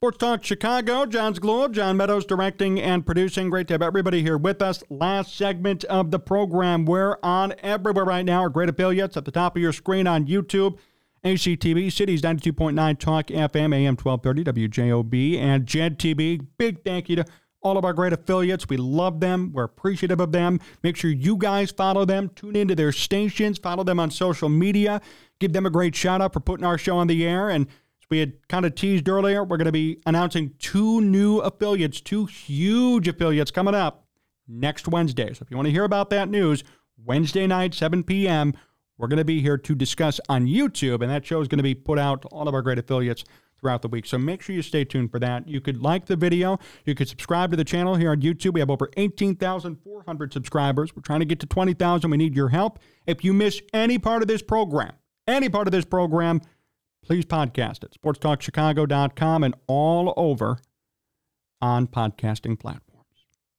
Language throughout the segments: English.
Sports Talk Chicago, John's Zaghloul, John Meadows directing and producing. Great to have everybody here with us. Last segment of the program. We're on everywhere right now. Our great affiliates at the top of your screen on YouTube, ACTV, Cities 92.9 Talk FM, AM 1230, WJOB, and JED TV. Big thank you to all of our great affiliates. We love them. We're appreciative of them. Make sure you guys follow them. Tune into their stations. Follow them on social media. Give them a great shout out for putting our show on the air. And we had kind of teased earlier, we're going to be announcing two new affiliates, two huge affiliates coming up next Wednesday. So if you want to hear about that news, Wednesday night, 7 p.m., we're going to be here to discuss on YouTube, and that show is going to be put out to all of our great affiliates throughout the week. So make sure you stay tuned for that. You could like the video. You could subscribe to the channel here on YouTube. We have over 18,400 subscribers. We're trying to get to 20,000. We need your help. If you miss any part of this program, any part of this program, please podcast it. SportsTalkChicago.com and all over on podcasting platforms.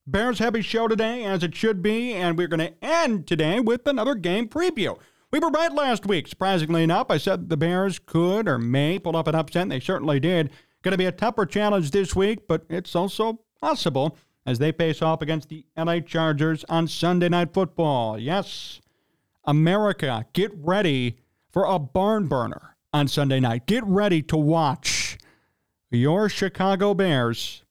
Bears heavy show today, as it should be, and we're going to end today with another game preview. We were right last week, surprisingly enough. I said the Bears could or may pull up an upset, and they certainly did. Going to be a tougher challenge this week, but it's also possible as they face off against the LA Chargers on Sunday Night Football. Yes, America, get ready for a barn burner on Sunday night. Get ready to watch your Chicago Bears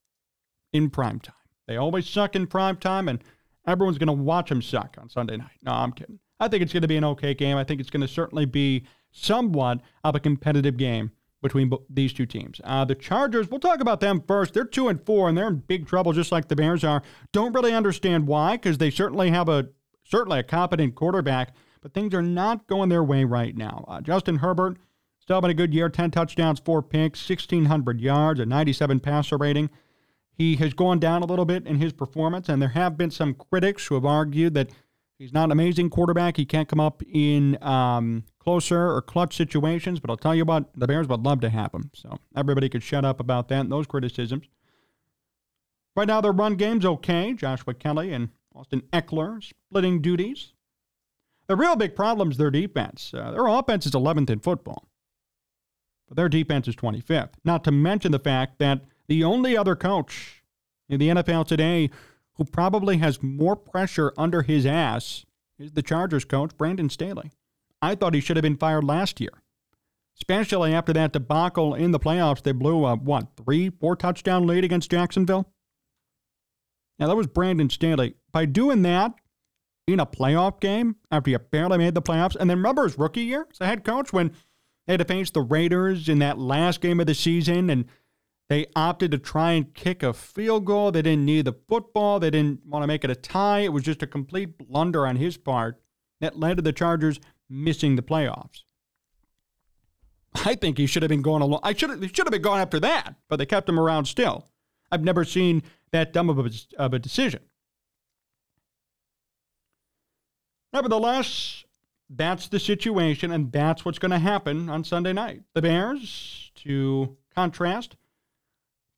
in prime time. They always suck in prime time, and everyone's going to watch them suck on Sunday night. No, I'm kidding. I think it's going to be an okay game. I think it's going to certainly be somewhat of a competitive game between these two teams. Uh, the Chargers, we'll talk about them first. They're two and four, and they're in big trouble, just like the Bears are. Don't really understand why, because they certainly have a certainly a competent quarterback, but things are not going their way right now. Uh, Justin Herbert Still having a good year 10 touchdowns, four picks, 1,600 yards, a 97 passer rating. He has gone down a little bit in his performance, and there have been some critics who have argued that he's not an amazing quarterback. He can't come up in um, closer or clutch situations, but I'll tell you what, the Bears would love to have him. So everybody could shut up about that and those criticisms. Right now, their run game's okay. Joshua Kelley and Austin Ekeler splitting duties. The real big problem is their defense. Uh, their offense is 11th in football but their defense is 25th. Not to mention the fact that the only other coach in the NFL today who probably has more pressure under his ass is the Chargers coach, Brandon Staley. I thought he should have been fired last year, especially after that debacle in the playoffs. They blew a, what, three, four touchdown lead against Jacksonville? Now, that was Brandon Staley. By doing that in a playoff game after you barely made the playoffs, and then remember his rookie year as a head coach when they had to face the Raiders in that last game of the season, and they opted to try and kick a field goal. They didn't need the football. They didn't want to make it a tie. It was just a complete blunder on his part that led to the Chargers missing the playoffs. I think he should have been going along. I should have, should have been going after that, but they kept him around still. I've never seen that dumb of a, of a decision. Nevertheless, that's the situation, and that's what's going to happen on Sunday night. The Bears, to contrast,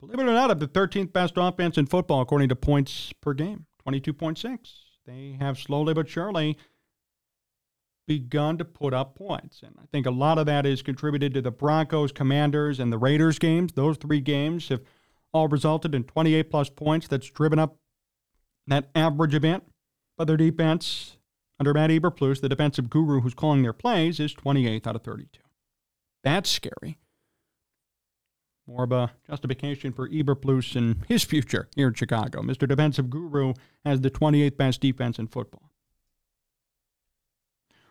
believe it or not, have the 13th best offense in football according to points per game 22.6. They have slowly but surely begun to put up points. And I think a lot of that is contributed to the Broncos, Commanders, and the Raiders games. Those three games have all resulted in 28 plus points. That's driven up that average event. But their defense under Matt Eberflus, the defensive guru who's calling their plays, is 28th out of 32. That's scary. More of a justification for Eberflus and his future here in Chicago. Mr. Defensive Guru has the 28th best defense in football.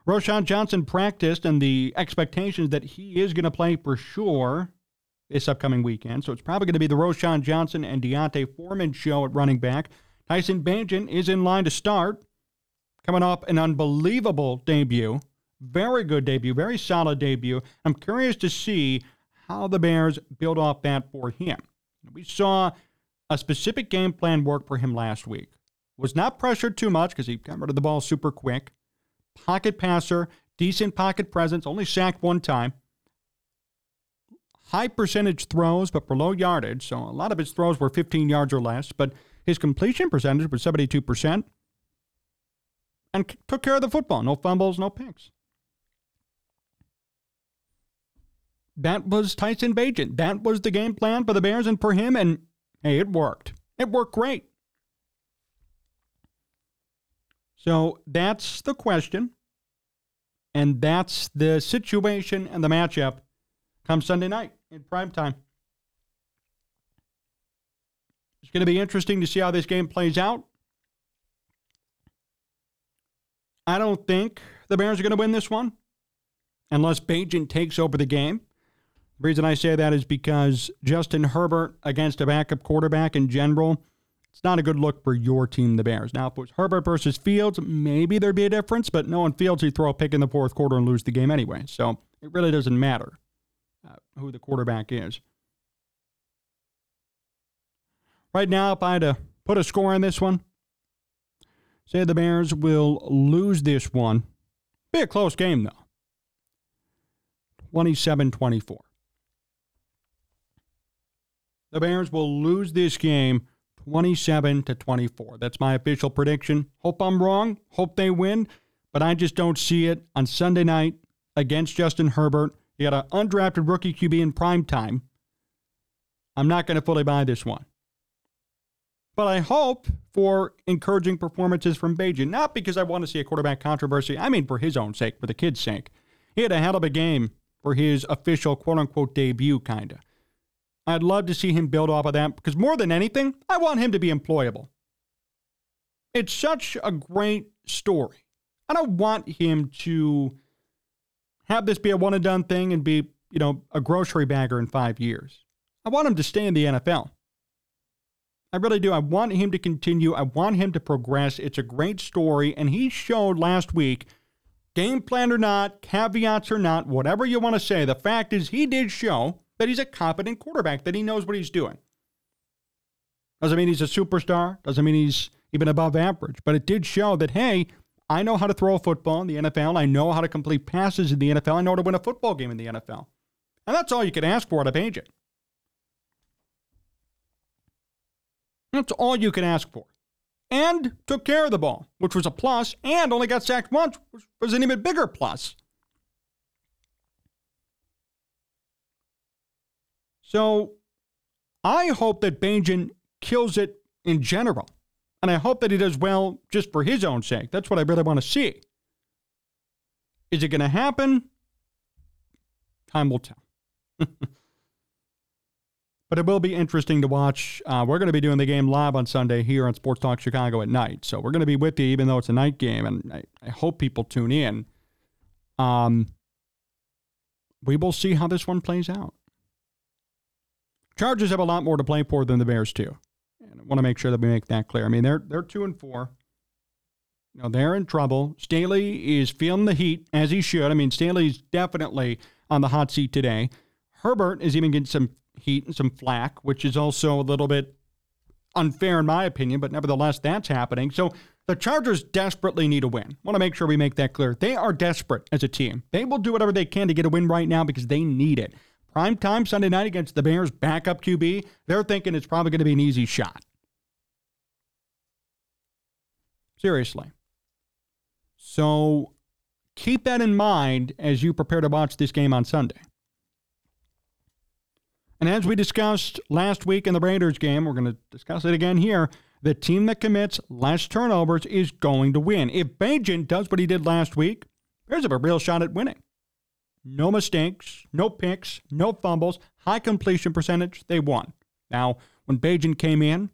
Roschon Johnson practiced, and the expectations that he is going to play for sure this upcoming weekend. So it's probably going to be the Roschon Johnson and D'Onta Foreman show at running back. Tyson Bagent is in line to start coming off an unbelievable debut. Very good debut, very solid debut. I'm curious to see how the Bears build off that for him. We saw a specific game plan work for him last week. Was not pressured too much because he got rid of the ball super quick. Pocket passer, decent pocket presence, only sacked one time. High percentage throws, but for low yardage. So a lot of his throws were 15 yards or less, but his completion percentage was 72% and took care of the football. No fumbles, no picks. that was Tyson Bagent. That was the game plan for the Bears and for him. And hey, it worked. It worked great. So that's the question. And that's the situation and the matchup come Sunday night in prime time. It's going to be interesting to see how this game plays out. I don't think the Bears are going to win this one unless Bagent takes over the game. The reason I say that is because Justin Herbert against a backup quarterback in general, it's not a good look for your team, the Bears. Now, if it was Herbert versus Fields, maybe there'd be a difference, but no one Fields, you throw a pick in the fourth quarter and lose the game anyway. So it really doesn't matter uh, who the quarterback is. Right now, if I had to put a score on this one, say the Bears will lose this one. Be a close game, though. 27 24. The Bears will lose this game 27 to 24. That's my official prediction. Hope I'm wrong. Hope they win, but I just don't see it on Sunday night against Justin Herbert. He got an undrafted rookie QB in prime time. I'm not going to fully buy this one. But I hope for encouraging performances from Bagent, not because I want to see a quarterback controversy. I mean, for his own sake, for the kid's sake. He had a hell of a game for his official quote unquote debut, kind of. I'd love to see him build off of that because more than anything, I want him to be employable. It's such a great story. I don't want him to have this be a one and done thing and be, you know, a grocery bagger in five years. I want him to stay in the NFL. I really do. I want him to continue. I want him to progress. It's a great story. And he showed last week, game plan or not, caveats or not, whatever you want to say, the fact is he did show that he's a competent quarterback, that he knows what he's doing. Doesn't mean he's a superstar, doesn't mean he's even above average, but it did show that, hey, I know how to throw a football in the NFL. I know how to complete passes in the NFL. I know how to win a football game in the NFL. And that's all you can ask for out of Bagent. That's all you can ask for. And took care of the ball, which was a plus, and only got sacked once, which was an even bigger plus. So I hope that Bagent kills it in general. And I hope that he does well just for his own sake. That's what I really want to see. Is it going to happen? Time will tell. but it will be interesting to watch. Uh, we're going to be doing the game live on Sunday here on Sports Talk Chicago at night. So we're going to be with you, even though it's a night game. And I, I hope people tune in. Um, we will see how this one plays out. Chargers have a lot more to play for than the Bears too. And I want to make sure that we make that clear. I mean, they're they're two and four. Know, they're in trouble. Staley is feeling the heat as he should. I mean, Staley's definitely on the hot seat today. Herbert is even getting some heat and some flack, which is also a little bit unfair in my opinion, but nevertheless, that's happening. So the Chargers desperately need a win. Want to make sure we make that clear. They are desperate as a team. They will do whatever they can to get a win right now because they need it. Prime time Sunday night against the Bears backup QB, they're thinking it's probably going to be an easy shot. Seriously. So keep that in mind as you prepare to watch this game on Sunday. And as we discussed last week in the Raiders game, we're going to discuss it again here. The team that commits less turnovers is going to win. If Bagent does what he did last week, there's a real shot at winning. No mistakes, no picks, no fumbles, high completion percentage. They won. Now, when Bagent came in,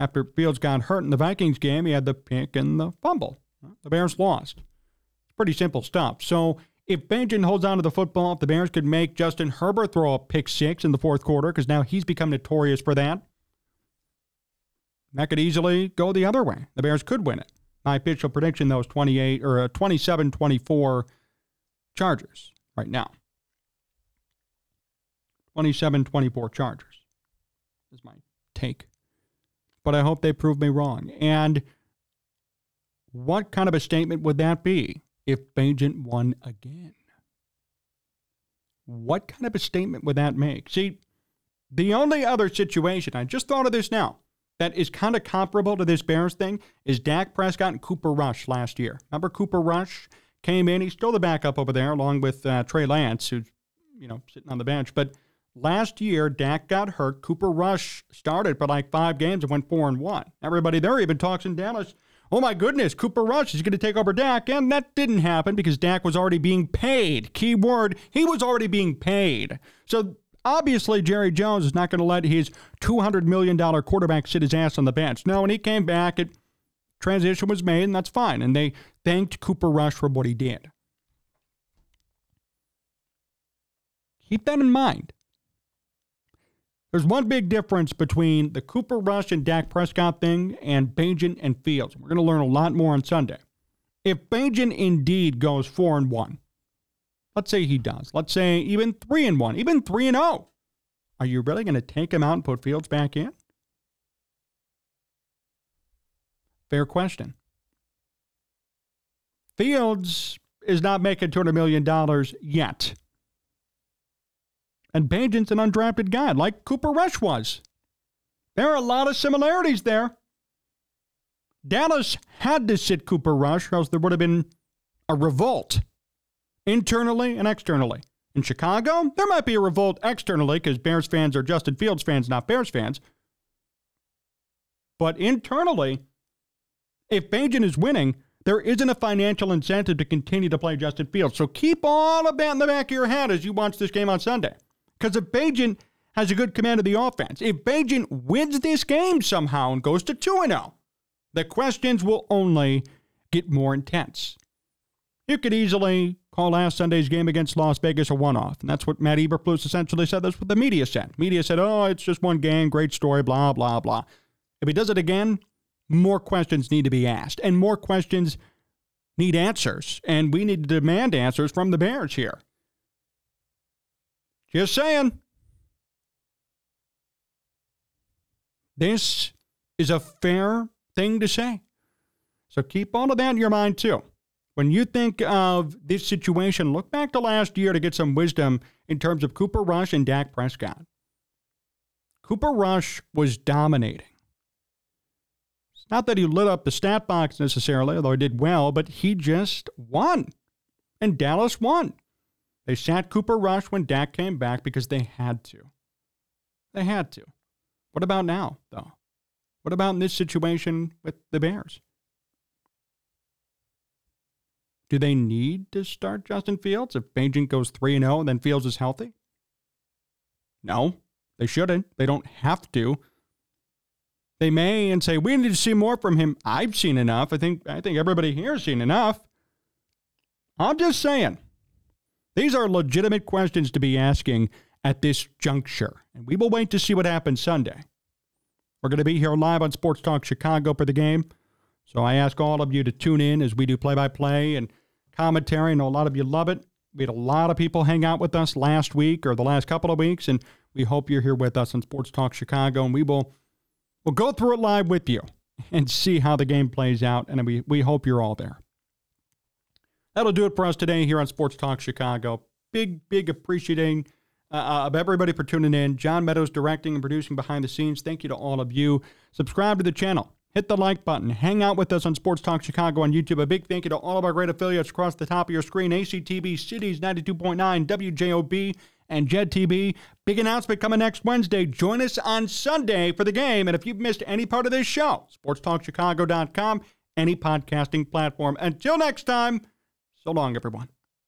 after Fields got hurt in the Vikings game, he had the pick and the fumble. The Bears lost. It's pretty simple stuff. So if Bagent holds on to the football, if the Bears could make Justin Herbert throw a pick six in the fourth quarter, because now he's become notorious for that, that could easily go the other way. The Bears could win it. My official prediction, though, is 28 or uh, 27 24 Chargers right now. 27 24 Chargers is my take. But I hope they prove me wrong. And what kind of a statement would that be if Bagent won again? What kind of a statement would that make? See, the only other situation, I just thought of this now, that is kind of comparable to this Bears thing is Dak Prescott and Cooper Rush last year. Remember Cooper Rush? came in. He's still the backup over there, along with uh, Trey Lance, who's you know, sitting on the bench. But last year, Dak got hurt. Cooper Rush started for like five games and went four and one. Everybody there even talks in Dallas. Oh my goodness, Cooper Rush is going to take over Dak. And that didn't happen because Dak was already being paid. Keyword, he was already being paid. So obviously, Jerry Jones is not going to let his $200 million quarterback sit his ass on the bench. No, when he came back, it transition was made, and that's fine. And they thanked Cooper Rush for what he did. Keep that in mind. There's one big difference between the Cooper Rush and Dak Prescott thing and Bagent and Fields. We're going to learn a lot more on Sunday. If Bagent indeed goes 4 and 1, let's say he does. Let's say even 3 and 1, even 3 and 0. Are you really going to take him out and put Fields back in? Fair question. Fields is not making $200 million yet. And Bagent's an undrafted guy, like Cooper Rush was. There are a lot of similarities there. Dallas had to sit Cooper Rush, or else there would have been a revolt internally and externally. In Chicago, there might be a revolt externally because Bears fans are Justin Fields fans, not Bears fans. But internally, if Bagent is winning, there isn't a financial incentive to continue to play Justin Fields. So keep all of that in the back of your head as you watch this game on Sunday. Because if Bagent has a good command of the offense, if Bagent wins this game somehow and goes to 2 0, the questions will only get more intense. You could easily call last Sunday's game against Las Vegas a one off. And that's what Matt Eberflus essentially said. That's what the media said. Media said, oh, it's just one game, great story, blah, blah, blah. If he does it again, more questions need to be asked, and more questions need answers. And we need to demand answers from the Bears here. Just saying. This is a fair thing to say. So keep all of that in your mind, too. When you think of this situation, look back to last year to get some wisdom in terms of Cooper Rush and Dak Prescott. Cooper Rush was dominating. It's Not that he lit up the stat box necessarily, although he did well, but he just won. And Dallas won. They sat Cooper Rush when Dak came back because they had to. They had to. What about now, though? What about in this situation with the Bears? Do they need to start Justin Fields if Bagent goes 3 0 and then Fields is healthy? No, they shouldn't. They don't have to. They may and say, we need to see more from him. I've seen enough. I think I think everybody here has seen enough. I'm just saying. These are legitimate questions to be asking at this juncture. And we will wait to see what happens Sunday. We're going to be here live on Sports Talk Chicago for the game. So I ask all of you to tune in as we do play by play and commentary. I know a lot of you love it. We had a lot of people hang out with us last week or the last couple of weeks, and we hope you're here with us on Sports Talk Chicago. And we will We'll go through it live with you and see how the game plays out, and we, we hope you're all there. That'll do it for us today here on Sports Talk Chicago. Big, big appreciating uh, uh, of everybody for tuning in. John Meadows directing and producing behind the scenes. Thank you to all of you. Subscribe to the channel. Hit the like button. Hang out with us on Sports Talk Chicago on YouTube. A big thank you to all of our great affiliates across the top of your screen. ACTV Cities 92.9, WJOB, and Jed TV. Big announcement coming next Wednesday. Join us on Sunday for the game. And if you've missed any part of this show, sportstalkchicago.com, any podcasting platform. Until next time, so long, everyone.